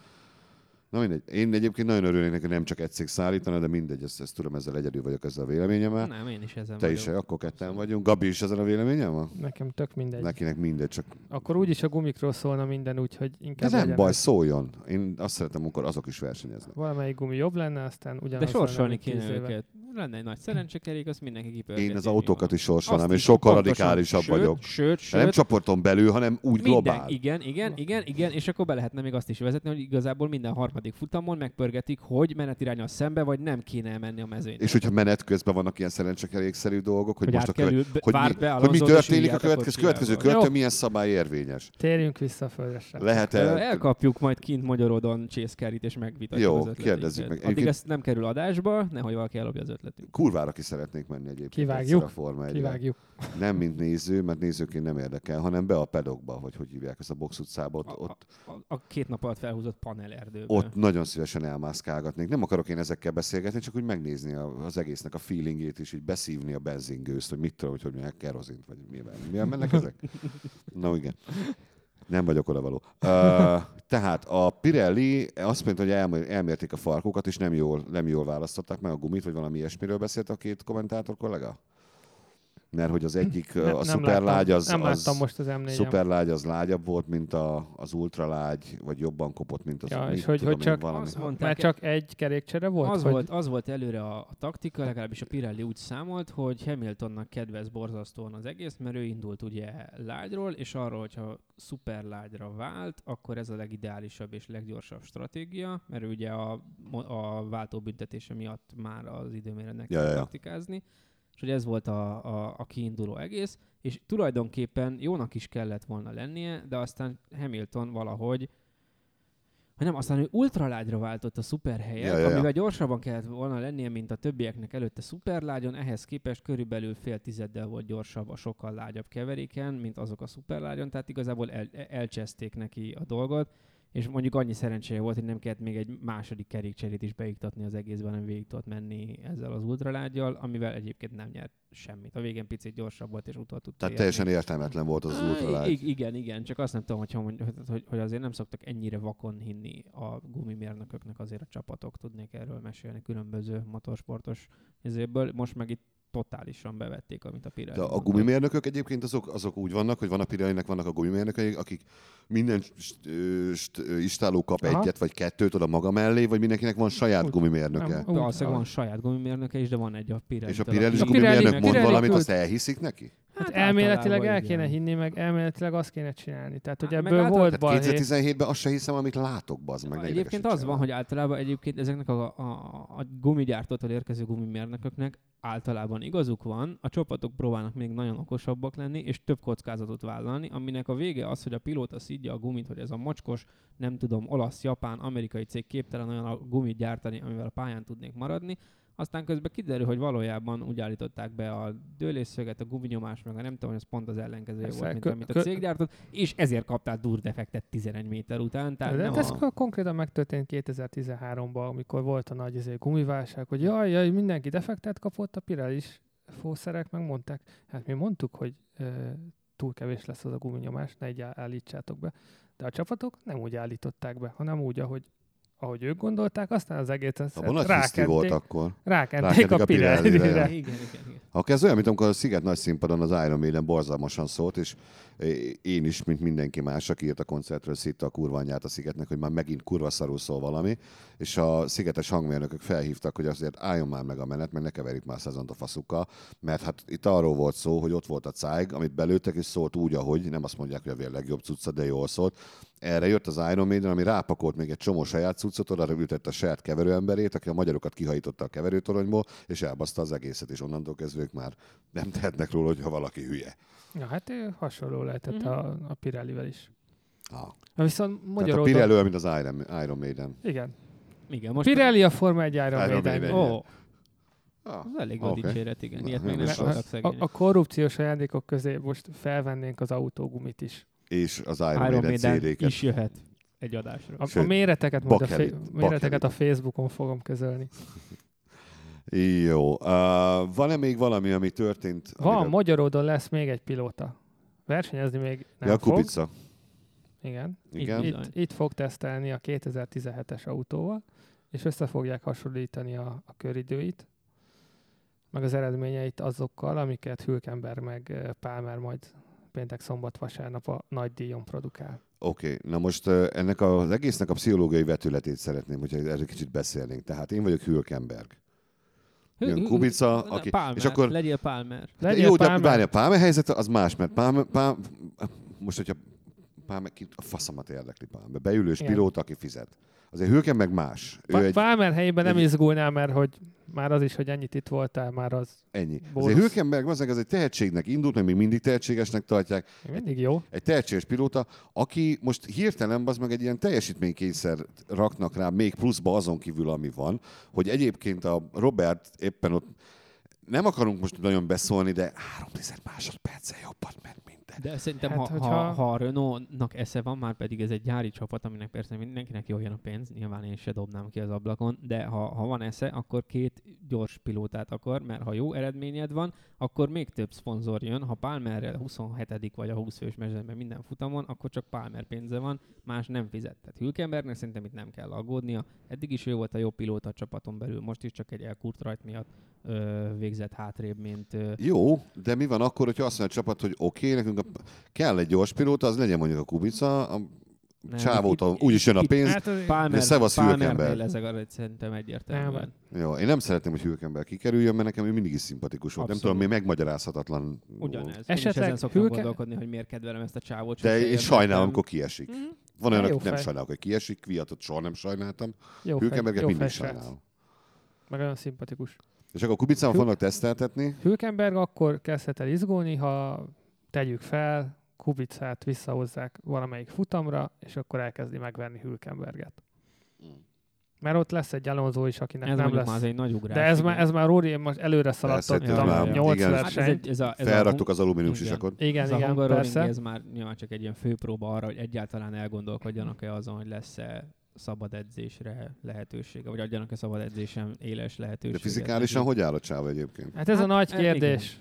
[SPEAKER 1] Na mindegy. Én egyébként nagyon örülnék, neki, nem csak egy cég szállítana, de mindegy, ezt, ezt tudom, ezzel egyedül vagyok ezzel a véleményemmel.
[SPEAKER 3] Nem, én is ezen
[SPEAKER 1] Te
[SPEAKER 3] vagyok.
[SPEAKER 1] is, akkor ketten vagyunk. Gabi is ezen a véleményem van?
[SPEAKER 2] Nekem tök mindegy.
[SPEAKER 1] Nekinek mindegy, csak
[SPEAKER 2] Akkor úgyis a gumikról szólna minden, úgyhogy
[SPEAKER 1] de
[SPEAKER 2] inkább
[SPEAKER 1] nem
[SPEAKER 2] legyen
[SPEAKER 1] baj,
[SPEAKER 2] ez.
[SPEAKER 1] szóljon. Én azt szeretem, amikor azok is versenyeznek.
[SPEAKER 2] Valamelyik gumi jobb lenne, aztán
[SPEAKER 3] De
[SPEAKER 2] ugyanaz
[SPEAKER 3] sorsolni
[SPEAKER 2] lenne, mint
[SPEAKER 3] kéne őket. Lenne egy nagy szerencsekerék, azt mindenki kipörgeti.
[SPEAKER 1] Én az autókat is sorsolnám, és sokkal radikálisabb
[SPEAKER 3] sőt,
[SPEAKER 1] vagyok.
[SPEAKER 3] Sőt,
[SPEAKER 1] De
[SPEAKER 3] sőt,
[SPEAKER 1] nem csoporton belül, hanem úgy
[SPEAKER 3] minden,
[SPEAKER 1] globál.
[SPEAKER 3] igen, igen, igen, igen, igen, és akkor be lehetne még azt is vezetni, hogy igazából minden harmadik futamon megpörgetik, hogy menetirányos szembe, vagy nem kéne menni a mezőnyre.
[SPEAKER 1] És hogyha menet közben vannak ilyen szerencsekerékszerű dolgok, hogy,
[SPEAKER 3] hogy
[SPEAKER 1] most a követ,
[SPEAKER 3] átkerül,
[SPEAKER 1] hogy, mi,
[SPEAKER 3] be
[SPEAKER 1] hogy mi történik a következő, következő körtön, milyen szabály érvényes.
[SPEAKER 2] Térjünk vissza a földre.
[SPEAKER 1] Lehet-e...
[SPEAKER 3] Ö, Elkapjuk majd kint Magyarodon Carey-t, és megvitatjuk
[SPEAKER 1] Jó,
[SPEAKER 3] az
[SPEAKER 1] kérdezzük meg.
[SPEAKER 3] Addig ezt nem kerül adásba, nehogy valaki ellopja az ötletünk.
[SPEAKER 1] Kurvára ki szeretnék menni egyébként.
[SPEAKER 2] Kivágjuk,
[SPEAKER 1] A Forma 1
[SPEAKER 2] Kivágjuk.
[SPEAKER 1] Nem mint néző, mert nézőként nem érdekel, hanem be a pedokba, vagy hogy hívják ezt a box utcába. Ott,
[SPEAKER 3] A-
[SPEAKER 1] ott,
[SPEAKER 3] A, a két nap alatt felhúzott panel erdőbe.
[SPEAKER 1] Ott nagyon szívesen elmászkálgatnék. Nem akarok én ezekkel beszélgetni, csak úgy megnézni a- az egésznek a feelingét, és így beszívni a benzingőzt, hogy mit tudom, hogy hogy mondják, kerozint, vagy milyen, milyen mennek ezek? No igen. Nem vagyok oda való. Uh, tehát a Pirelli azt mondta, hogy elm- elmérték a farkukat, és nem jól, nem jól választották meg a gumit, vagy valami ilyesmiről beszélt a két kommentátor kollega? Mert hogy az egyik,
[SPEAKER 2] Ne-
[SPEAKER 1] a szuperlágy az,
[SPEAKER 2] nem
[SPEAKER 1] az
[SPEAKER 2] most az m 4
[SPEAKER 1] szuperlágy az lágyabb volt, mint a, az ultralágy, vagy jobban kopott, mint az
[SPEAKER 2] Ja, és hogy-
[SPEAKER 1] tudom
[SPEAKER 2] hogy csak
[SPEAKER 1] valami.
[SPEAKER 3] azt mondták,
[SPEAKER 2] Már csak egy kerékcsere volt?
[SPEAKER 3] az,
[SPEAKER 2] hogy...
[SPEAKER 3] volt, az volt előre a, a taktika, legalábbis a Pirelli úgy számolt, hogy Hamiltonnak kedvez borzasztóan az egész, mert ő indult ugye lágyról, és arról, hogyha szuper lágyra vált, akkor ez a legideálisabb és leggyorsabb stratégia, mert ugye a, a váltóbüntetése miatt már az időméretnek
[SPEAKER 1] Ja,
[SPEAKER 3] kell
[SPEAKER 1] ja, ja.
[SPEAKER 3] És hogy ez volt a, a, a kiinduló egész, és tulajdonképpen jónak is kellett volna lennie, de aztán Hamilton valahogy hogy nem, aztán ő ultralágyra váltott a szuper helyet,
[SPEAKER 1] Ja, ja, ja.
[SPEAKER 3] amivel gyorsabban kellett volna lennie, mint a többieknek előtte szuperlágyon, ehhez képest körülbelül fél tizeddel volt gyorsabb a sokkal lágyabb keveréken, mint azok a szuperlágyon, tehát igazából el, elcseszték neki a dolgot, és mondjuk annyi szerencséje volt, hogy nem kellett még egy második kerékcserét is beiktatni az egészben, hanem végig tudott menni ezzel az ultralágyjal, amivel egyébként nem nyert semmit. A végén picit gyorsabb volt, és utol tudta
[SPEAKER 1] Tehát
[SPEAKER 3] érni.
[SPEAKER 1] teljesen értelmetlen volt az, az ultralágy.
[SPEAKER 3] ig- Igen, igen, csak azt nem tudom, hogy, hogy, hogy, azért nem szoktak ennyire vakon hinni a gumimérnököknek, azért a csapatok tudnék erről mesélni különböző motorsportos izéből. Most meg itt totálisan bevették, amit a Pirelli
[SPEAKER 1] De a gumimérnökök egyébként azok, azok úgy vannak, hogy van a Pirellinek vannak a gumimérnökei, akik minden st- st- istáló kap
[SPEAKER 2] Aha.
[SPEAKER 1] egyet vagy kettőt oda maga mellé, vagy mindenkinek van saját
[SPEAKER 2] Úgy.
[SPEAKER 1] gumimérnöke.
[SPEAKER 2] Nem, úgy,
[SPEAKER 3] Valószínűleg van saját gumimérnöke is, de van egy a Pirelli.
[SPEAKER 1] És a Pirelli
[SPEAKER 2] A Pirelli-
[SPEAKER 1] gumimérnök
[SPEAKER 2] a
[SPEAKER 1] mond
[SPEAKER 2] Pirelli
[SPEAKER 1] valamit,
[SPEAKER 2] küld-
[SPEAKER 1] azt elhiszik neki?
[SPEAKER 2] Hát,
[SPEAKER 3] Hát
[SPEAKER 2] elméletileg el kéne
[SPEAKER 3] igen.
[SPEAKER 2] hinni, meg elméletileg azt kéne csinálni. Tehát, hogy
[SPEAKER 3] Hát, meg
[SPEAKER 2] ebből
[SPEAKER 3] általában-
[SPEAKER 2] volt balhé.
[SPEAKER 1] 2017-ben azt se hiszem, amit látok, bazd meg.
[SPEAKER 3] Egyébként az van, hogy általában egyébként ezeknek a, a, a gumigyártótól érkező gumimérnököknek általában igazuk van, a csapatok próbálnak még nagyon okosabbak lenni, és több kockázatot vállalni, aminek a vége az, hogy a pilóta szidja a gumit, hogy ez a mocskos, nem tudom, olasz, japán, amerikai cég képtelen olyan a gumit gyártani, amivel a pályán tudnék maradni, aztán közben kiderül, hogy valójában úgy állították be a dőlésszöget, a guminyomás, meg a nem tudom, hogy ez pont az ellenkezője
[SPEAKER 2] Persze,
[SPEAKER 3] volt, mint
[SPEAKER 2] kö-
[SPEAKER 3] amit a cég gyártott, és ezért kaptál durdefektet 11 méter után. Tehát
[SPEAKER 2] De
[SPEAKER 3] nem
[SPEAKER 2] ez
[SPEAKER 3] a...
[SPEAKER 2] ko- konkrétan megtörtént 2013-ban, amikor volt a nagy izé, gumiválság, hogy jaj, jaj, mindenki defektet kapott, a Pirelli is fószerek megmondták. Hát mi mondtuk, hogy e, túl kevés lesz az a guminyomás, ne így állítsátok be. De a csapatok nem úgy állították be, hanem úgy, ahogy, ahogy ők gondolták, aztán az egészet
[SPEAKER 1] Abban nagy hiszti volt akkor.
[SPEAKER 2] rákenték
[SPEAKER 1] Rákenték
[SPEAKER 2] a
[SPEAKER 1] a Pirellire.
[SPEAKER 3] Igen, igen, igen.
[SPEAKER 1] Akkor ez olyan, mint amikor a Sziget nagy színpadon az Iron Maiden borzalmasan szólt, és én is, mint mindenki más, aki írt a koncertről, szitta a kurva anyját a Szigetnek, hogy már megint kurva szarul szól valami, és a szigetes hangmérnökök felhívtak, hogy azért álljon már meg a menet, mert ne keverjük már szezont a faszukkal, mert hát itt arról volt szó, hogy ott volt a cájg, amit belőttek, és szólt úgy, ahogy, nem azt mondják, hogy a vér legjobb cucca, de jól szólt. Erre jött az Iron Maiden, ami rápakolt még egy csomó saját cuccot, oda ültette a saját keverőemberét, aki a magyarokat kihajította a keverőtoronyból, és elbaszta az egészet, és onnantól kezdve ők már nem tehetnek róla, hogyha valaki hülye.
[SPEAKER 2] Ja, hát hasonló lehetett
[SPEAKER 3] Mhm.
[SPEAKER 2] a, a Pirellivel is.
[SPEAKER 1] Ah.
[SPEAKER 2] Viszont
[SPEAKER 1] Tehát
[SPEAKER 2] magyar
[SPEAKER 1] a
[SPEAKER 2] oldal...
[SPEAKER 1] Pirelli olyan, mint az Iron, Iron Maiden.
[SPEAKER 2] Igen.
[SPEAKER 3] Igen, most
[SPEAKER 2] Pirelli a Forma 1 Iron
[SPEAKER 1] Iron
[SPEAKER 2] Maiden.
[SPEAKER 1] Maiden.
[SPEAKER 3] Ó,
[SPEAKER 1] Ah.
[SPEAKER 3] az elég okay. dicséret, igen.
[SPEAKER 1] Na,
[SPEAKER 3] Ilyet még nem
[SPEAKER 1] rossz.
[SPEAKER 2] A, a korrupciós ajándékok közé most felvennénk az autógumit is.
[SPEAKER 1] És az Iron,
[SPEAKER 3] Iron
[SPEAKER 1] Maiden
[SPEAKER 3] Maiden
[SPEAKER 1] CD-ket.
[SPEAKER 3] is jöhet egy adásra.
[SPEAKER 2] A, a
[SPEAKER 1] Sőt,
[SPEAKER 2] méreteket, majd a, fe, méreteket a. Facebookon fogom közölni.
[SPEAKER 1] Jó. Uh, van-e még valami, ami történt?
[SPEAKER 2] Van,
[SPEAKER 1] amiről-
[SPEAKER 2] magyar oldalon lesz még egy pilóta. Versenyezni még nem
[SPEAKER 1] Ja, a
[SPEAKER 2] fog.
[SPEAKER 1] Kubica.
[SPEAKER 2] Igen.
[SPEAKER 1] Igen.
[SPEAKER 2] Itt, itt, itt fog tesztelni a 2017-es autóval, és össze fogják hasonlítani a, a köridőit, meg az eredményeit azokkal, amiket Hülkenberg meg eh, Palmer majd péntek, szombat, vasárnap a nagy díjon produkál.
[SPEAKER 1] Oké, okay. na most ennek az egésznek a pszichológiai vetületét szeretném, hogyha erről kicsit beszélnénk. Tehát én vagyok Hülkenberg. Jön Kubica, aki...
[SPEAKER 3] Palmer,
[SPEAKER 1] és akkor
[SPEAKER 3] legyél Palmer.
[SPEAKER 2] Legyen
[SPEAKER 1] Jó, de
[SPEAKER 2] Palmer.
[SPEAKER 1] várj, a Palmer helyzet az más, mert Palmer, Palmer, most, hogyha Palmer, ki, a faszomat érdekli Palmer, beülős
[SPEAKER 2] Igen.
[SPEAKER 1] pilóta, aki fizet. Azért Hülkenberg más. Ő
[SPEAKER 2] Pa-
[SPEAKER 1] egy,
[SPEAKER 2] Palmer helyében nem
[SPEAKER 1] egy-
[SPEAKER 2] izgulnál, mert hogy már az is, hogy ennyit itt voltál, már az
[SPEAKER 1] ennyi.
[SPEAKER 2] Bónusz.
[SPEAKER 1] Azért Hülkenberg az, egy tehetségnek indult, meg még mindig tehetségesnek tartják.
[SPEAKER 2] mindig jó.
[SPEAKER 1] Egy tehetséges pilóta, aki most hirtelen az meg egy ilyen teljesítménykényszer raknak rá, még pluszba azon kívül, ami van, hogy egyébként a Robert éppen ott nem akarunk most nagyon beszólni, de három tized másodperccel jobbat ment.
[SPEAKER 3] De szerintem,
[SPEAKER 2] Hát,
[SPEAKER 3] ha,
[SPEAKER 2] hogyha-
[SPEAKER 3] ha, ha a Renault-nak esze van, már pedig ez egy gyári csapat, aminek persze mindenkinek jól jön a pénz, nyilván én se dobnám ki az ablakon, de ha, ha van esze, akkor két gyors pilótát akar, mert ha jó eredményed van, akkor még több szponzor jön. Ha Palmerrel 27 vagy a 20 fős mezőnyben minden futamon, akkor csak Palmer pénze van, más nem fizet. Tehát Hülkenbergnek szerintem itt nem kell aggódnia. Eddig is ő volt a jó pilóta a csapaton belül, most is csak egy elkurt rajt miatt ö, végzett hátrébb, mint ö,
[SPEAKER 1] Jó, de mi van akkor, hogyha azt mondja a csapat, hogy oké, okay, nekünk a, kell egy gyors pilóta, az legyen mondjuk a Kubica, a
[SPEAKER 3] nem,
[SPEAKER 1] csávótól
[SPEAKER 3] itt-
[SPEAKER 1] úgyis jön a pénz.
[SPEAKER 2] Hát, az-
[SPEAKER 3] Palmer,
[SPEAKER 1] szevasz Hülkenberg.
[SPEAKER 3] ezek a szerintem egyértelműen.
[SPEAKER 2] Nem,
[SPEAKER 1] Jó, én nem szeretném, hogy Hülkenberg kikerüljön, mert nekem ő mindig is szimpatikus volt. Nem
[SPEAKER 3] Abszolút.
[SPEAKER 1] tudom, mi megmagyarázhatatlan.
[SPEAKER 3] Ugyanez. Én
[SPEAKER 2] Esetleg
[SPEAKER 3] ezen szoktam
[SPEAKER 2] Hülke-
[SPEAKER 3] gondolkodni, hogy miért kedvelem ezt a csávót.
[SPEAKER 1] De én sajnálom, amikor kiesik.
[SPEAKER 3] Mhm.
[SPEAKER 1] Van olyan, akit nem sajnálok, hogy kiesik, Kviatot soha nem sajnáltam.
[SPEAKER 2] jó
[SPEAKER 1] Hülkenberget mindig sajnálom.
[SPEAKER 2] Meg olyan szimpatikus.
[SPEAKER 1] És akkor Kubicával
[SPEAKER 2] Hül-
[SPEAKER 1] fognak teszteltetni.
[SPEAKER 2] Hülkenberg akkor kezdhet el izgulni, ha tegyük fel, Kubicát visszahozzák valamelyik futamra, és akkor elkezdi megverni Hülkenberget. Mert ott lesz egy Alonso is, akinek
[SPEAKER 3] Ez
[SPEAKER 2] nem lesz.
[SPEAKER 3] már egy nagy ugrás.
[SPEAKER 2] De ez
[SPEAKER 3] igen.
[SPEAKER 2] már, ez már Róri, most előre szaladtott
[SPEAKER 1] ez
[SPEAKER 2] a
[SPEAKER 3] már-
[SPEAKER 2] 8
[SPEAKER 1] igen.
[SPEAKER 3] Hát ez,
[SPEAKER 2] verseny.
[SPEAKER 3] egy, ez, a, ez
[SPEAKER 1] Felraktuk
[SPEAKER 3] a,
[SPEAKER 1] az alumínium
[SPEAKER 3] Igen.
[SPEAKER 1] sisakot.
[SPEAKER 2] Igen,
[SPEAKER 3] ez
[SPEAKER 2] igen, persze.
[SPEAKER 3] ez már nyilván csak egy ilyen főpróba arra, hogy egyáltalán elgondolkodjanak-e azon, hogy lesz-e szabad edzésre lehetősége, vagy adjanak-e szabad edzésen éles
[SPEAKER 1] De
[SPEAKER 3] lehetőséget.
[SPEAKER 1] fizikálisan
[SPEAKER 3] neki.
[SPEAKER 1] hogy áll a csáva egyébként?
[SPEAKER 2] Hát ez a
[SPEAKER 3] Hát,
[SPEAKER 2] nagy
[SPEAKER 3] e,
[SPEAKER 2] kérdés.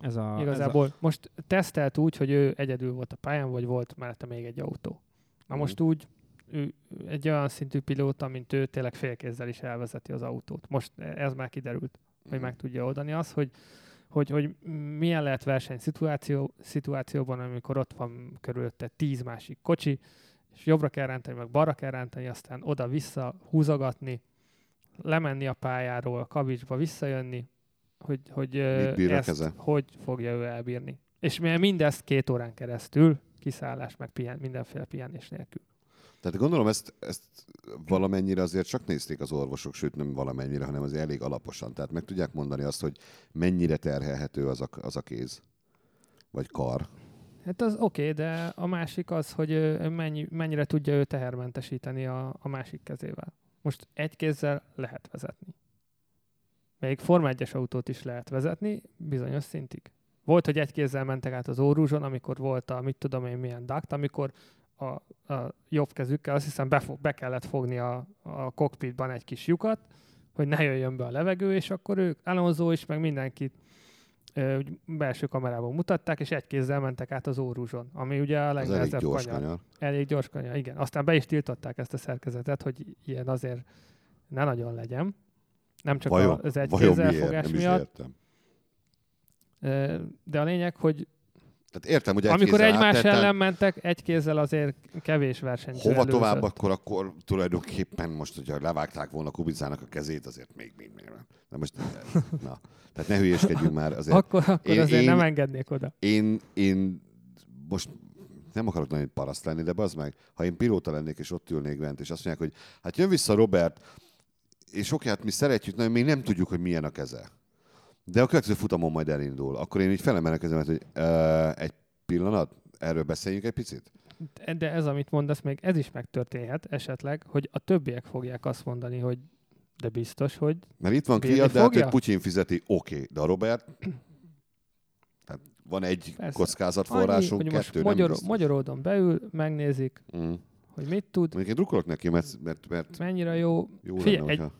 [SPEAKER 3] Ez a,
[SPEAKER 2] Igazából most tesztelt úgy, hogy ő egyedül volt a pályán, vagy volt mellette még egy autó. Na
[SPEAKER 1] Mhm.
[SPEAKER 2] most úgy, ő egy olyan szintű pilóta, mint ő, tényleg félkézzel is elvezeti az autót. Most ez már kiderült, hogy meg tudja oldani azt, hogy, hogy, hogy milyen lehet verseny szituáció, szituációban, amikor ott van körülötte tíz másik kocsi, és jobbra kell rántani, meg balra kell rántani, aztán oda-vissza húzogatni, lemenni a pályáról, kavicsba visszajönni, hogy, hogy ezt hogy fogja ő elbírni. És mi- mindezt két órán keresztül, kiszállás, meg pihen, mindenféle pihenés nélkül.
[SPEAKER 1] Tehát gondolom ezt, ezt valamennyire azért csak nézték az orvosok, sőt nem valamennyire, hanem azért elég alaposan. Tehát meg tudják mondani azt, hogy mennyire terhelhető az a, az a kéz. Vagy kar.
[SPEAKER 2] Hát az oké, okay, de a másik az, hogy mennyi, mennyire tudja ő tehermentesíteni a, a másik kezével. Most egy kézzel lehet vezetni. Még Forma 1 autót is lehet vezetni, bizonyos szintig. Volt, hogy egy kézzel mentek át az órúzson, amikor volt a, mit tudom én, milyen duct, amikor a, a jobb kezükkel azt hiszem be, be kellett fogni a, a cockpitban egy kis lyukat, hogy ne jöjjön be a levegő, és akkor ők, Alonso is, meg mindenkit úgy belső kamerában mutatták, és egy kézzel mentek át az órúzson, ami ugye a
[SPEAKER 1] Az elég
[SPEAKER 2] legnehezebb
[SPEAKER 1] gyors
[SPEAKER 2] kanyar.
[SPEAKER 1] kanyar.
[SPEAKER 2] Elég gyors kanyar, igen. Aztán be is tiltották ezt a szerkezetet, hogy ilyen azért ne nagyon legyen. Nem csak
[SPEAKER 1] Vajon,
[SPEAKER 2] az egy
[SPEAKER 1] vajon miért? Nem is
[SPEAKER 2] miatt.
[SPEAKER 1] értem.
[SPEAKER 2] De a lényeg, hogy
[SPEAKER 1] Tehát értem, hogy egy
[SPEAKER 2] amikor egymás
[SPEAKER 1] áttettem,
[SPEAKER 2] ellen mentek, egy kézzel azért kevés versenyt
[SPEAKER 1] Hova
[SPEAKER 2] előzött.
[SPEAKER 1] tovább, akkor, akkor tulajdonképpen most, hogyha levágták volna Kubicának a kezét, azért még, még, még. Na most, na. Tehát ne hülyéskedjünk már. Azért
[SPEAKER 2] Akkor, akkor
[SPEAKER 1] Én-
[SPEAKER 2] azért
[SPEAKER 1] én-
[SPEAKER 2] nem engednék oda.
[SPEAKER 1] én, én most nem akarok nagyon paraszt lenni, de bazd meg, ha én pilóta lennék, és ott ülnék bent, és azt mondják, hogy hát jön vissza Robert, és oké, hát mi szeretjük, nagyon még nem tudjuk, hogy milyen a keze. De a következő futamon majd elindul. Akkor én így felemelek kezemet, hogy uh, egy pillanat, erről beszéljünk egy picit.
[SPEAKER 2] de ez, amit mondasz, még ez is megtörténhet esetleg, hogy a többiek fogják azt mondani, hogy de biztos, hogy
[SPEAKER 1] Mert itt van Kviat, de hát, hogy Putyin fizeti, oké, okay, de a Robert, tehát van egy
[SPEAKER 2] Persze.
[SPEAKER 1] kockázatforrásunk,
[SPEAKER 2] annyi,
[SPEAKER 1] kettő,
[SPEAKER 2] most magyar,
[SPEAKER 1] biztos.
[SPEAKER 2] magyaródon beül, megnézik,
[SPEAKER 1] Mm.
[SPEAKER 2] hogy mit tud,
[SPEAKER 1] Mondjuk én drukkolok neki, mert, mert, mert
[SPEAKER 2] mennyire jó,
[SPEAKER 1] jó
[SPEAKER 2] Figyelj,
[SPEAKER 1] lenne,
[SPEAKER 2] egy-
[SPEAKER 1] hogyha...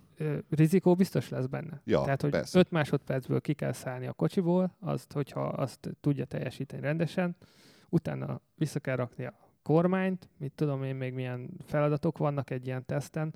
[SPEAKER 2] rizikó biztos lesz benne.
[SPEAKER 1] Ja,
[SPEAKER 2] Tehát, hogy
[SPEAKER 1] persze.
[SPEAKER 2] 5 másodpercből ki kell szállni a kocsiból, azt, hogyha azt tudja teljesíteni rendesen, utána vissza kell rakni a kormányt, mit tudom én még milyen feladatok vannak egy ilyen teszten,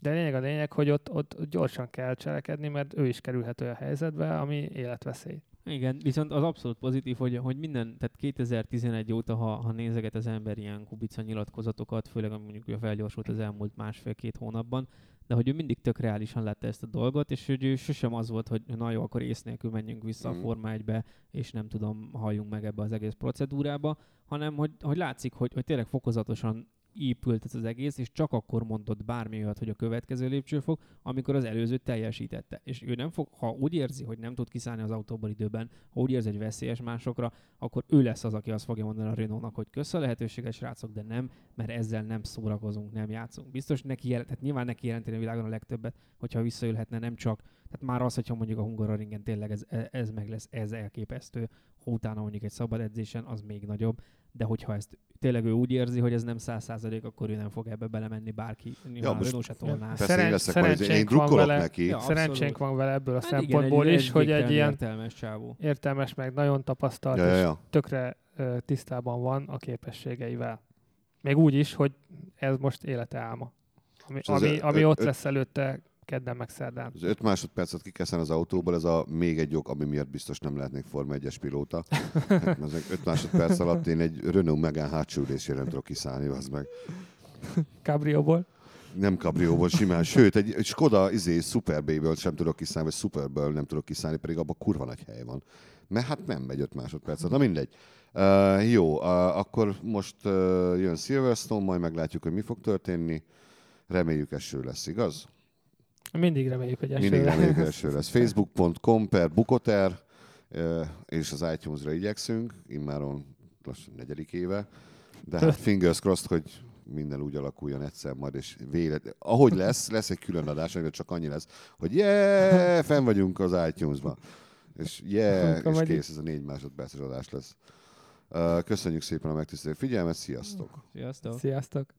[SPEAKER 2] de lényeg a lényeg, hogy ott, ott gyorsan kell cselekedni, mert ő is kerülhet olyan helyzetbe, ami életveszély.
[SPEAKER 3] Igen, viszont az abszolút pozitív, hogy, hogy minden, tehát 2011 óta, ha, ha nézeget az ember ilyen kubica nyilatkozatokat, főleg ami mondjuk ugye felgyorsult az elmúlt másfél-két hónapban, de hogy ő mindig tök reálisan látta ezt a dolgot, és hogy ő sosem az volt, hogy na jó, akkor ész nélkül menjünk vissza
[SPEAKER 1] Mhm.
[SPEAKER 3] a Forma 1-be, és nem tudom, halljunk meg ebbe az egész procedúrába, hanem hogy, hogy látszik, hogy, hogy tényleg fokozatosan épült ez az egész, és csak akkor mondott bármi olyat, hogy a következő lépcsőfok, amikor az előzőt teljesítette. És ő nem fog, ha úgy érzi, hogy nem tud kiszállni az autóból időben, ha úgy érzi, hogy veszélyes másokra, akkor ő lesz az, aki azt fogja mondani a Renault-nak, hogy kösz a lehetőséget, srácok, de nem, mert ezzel nem szórakozunk, nem játszunk. Biztos neki jelent, tehát nyilván neki jelenteni a világon a legtöbbet, hogyha visszaülhetne, nem csak, tehát már az, hogyha mondjuk a Hungaroringen tényleg ez, ez meg lesz, ez elképesztő, ha utána mondjuk egy szabad edzésen, az még nagyobb, de hogyha ezt tényleg ő úgy érzi, hogy ez nem száz százalék, akkor ő nem fog ebbe belemenni bárki. Nyilván a
[SPEAKER 1] most-
[SPEAKER 3] Renault se tolná.
[SPEAKER 1] Én
[SPEAKER 2] Szeren-
[SPEAKER 1] én
[SPEAKER 2] szerencsénk van
[SPEAKER 1] drukkolok
[SPEAKER 2] vele.
[SPEAKER 1] neki.
[SPEAKER 3] Ja.
[SPEAKER 2] Szerencsénk van vele ebből a
[SPEAKER 3] Hát igen,
[SPEAKER 2] szempontból
[SPEAKER 3] egy-
[SPEAKER 2] is, hogy egy ilyen
[SPEAKER 3] értelmes csávó.
[SPEAKER 2] értelmes, meg nagyon tapasztalt,
[SPEAKER 1] Ja, ja,
[SPEAKER 2] és
[SPEAKER 1] ja.
[SPEAKER 2] tökre ö, tisztában van a képességeivel. Még úgy is, hogy ez most élete álma. Ami,
[SPEAKER 1] És
[SPEAKER 2] ami, ami
[SPEAKER 1] ö-
[SPEAKER 2] ott
[SPEAKER 1] ö-
[SPEAKER 2] lesz előtte kedden meg szerdán.
[SPEAKER 1] Az öt másodpercet kikeszen az autóból, ez a még egy ok, ami miatt biztos nem lehetnék Forma 1-es pilóta. Hát, ezek öt másodperc alatt én egy Renault Megane hátsó ülésére nem tudok kiszállni, az meg.
[SPEAKER 2] Cabrióból.
[SPEAKER 1] Nem kabrióból, simán. Sőt, egy, egy Skoda izé, Superbay-ből sem tudok kiszállni, vagy Superből nem tudok kiszállni, pedig abban kurva nagy hely van. Mert hát nem megy 5 másodpercet. Na mindegy. Uh, jó, uh, akkor most uh, jön Silverstone, majd meglátjuk, hogy mi fog történni. Reméljük eső lesz, igaz?
[SPEAKER 2] Mindig reméljük, hogy eső
[SPEAKER 1] Mindig reméljük eső lesz. Facebook.com per Bukoter, és az iTunes-ra igyekszünk, immáron lassan negyedik éve. De hát fingers crossed, hogy minden úgy alakuljon egyszer majd, és vélet. Ahogy lesz, lesz egy külön adás, amiben csak annyi lesz, hogy yeah, fenn vagyunk az iTunes-ban. És yeah, és kész, ez a négy másodperces adás lesz. Köszönjük szépen a megtisztelő figyelmet, sziasztok!
[SPEAKER 3] Sziasztok!
[SPEAKER 2] Sziasztok!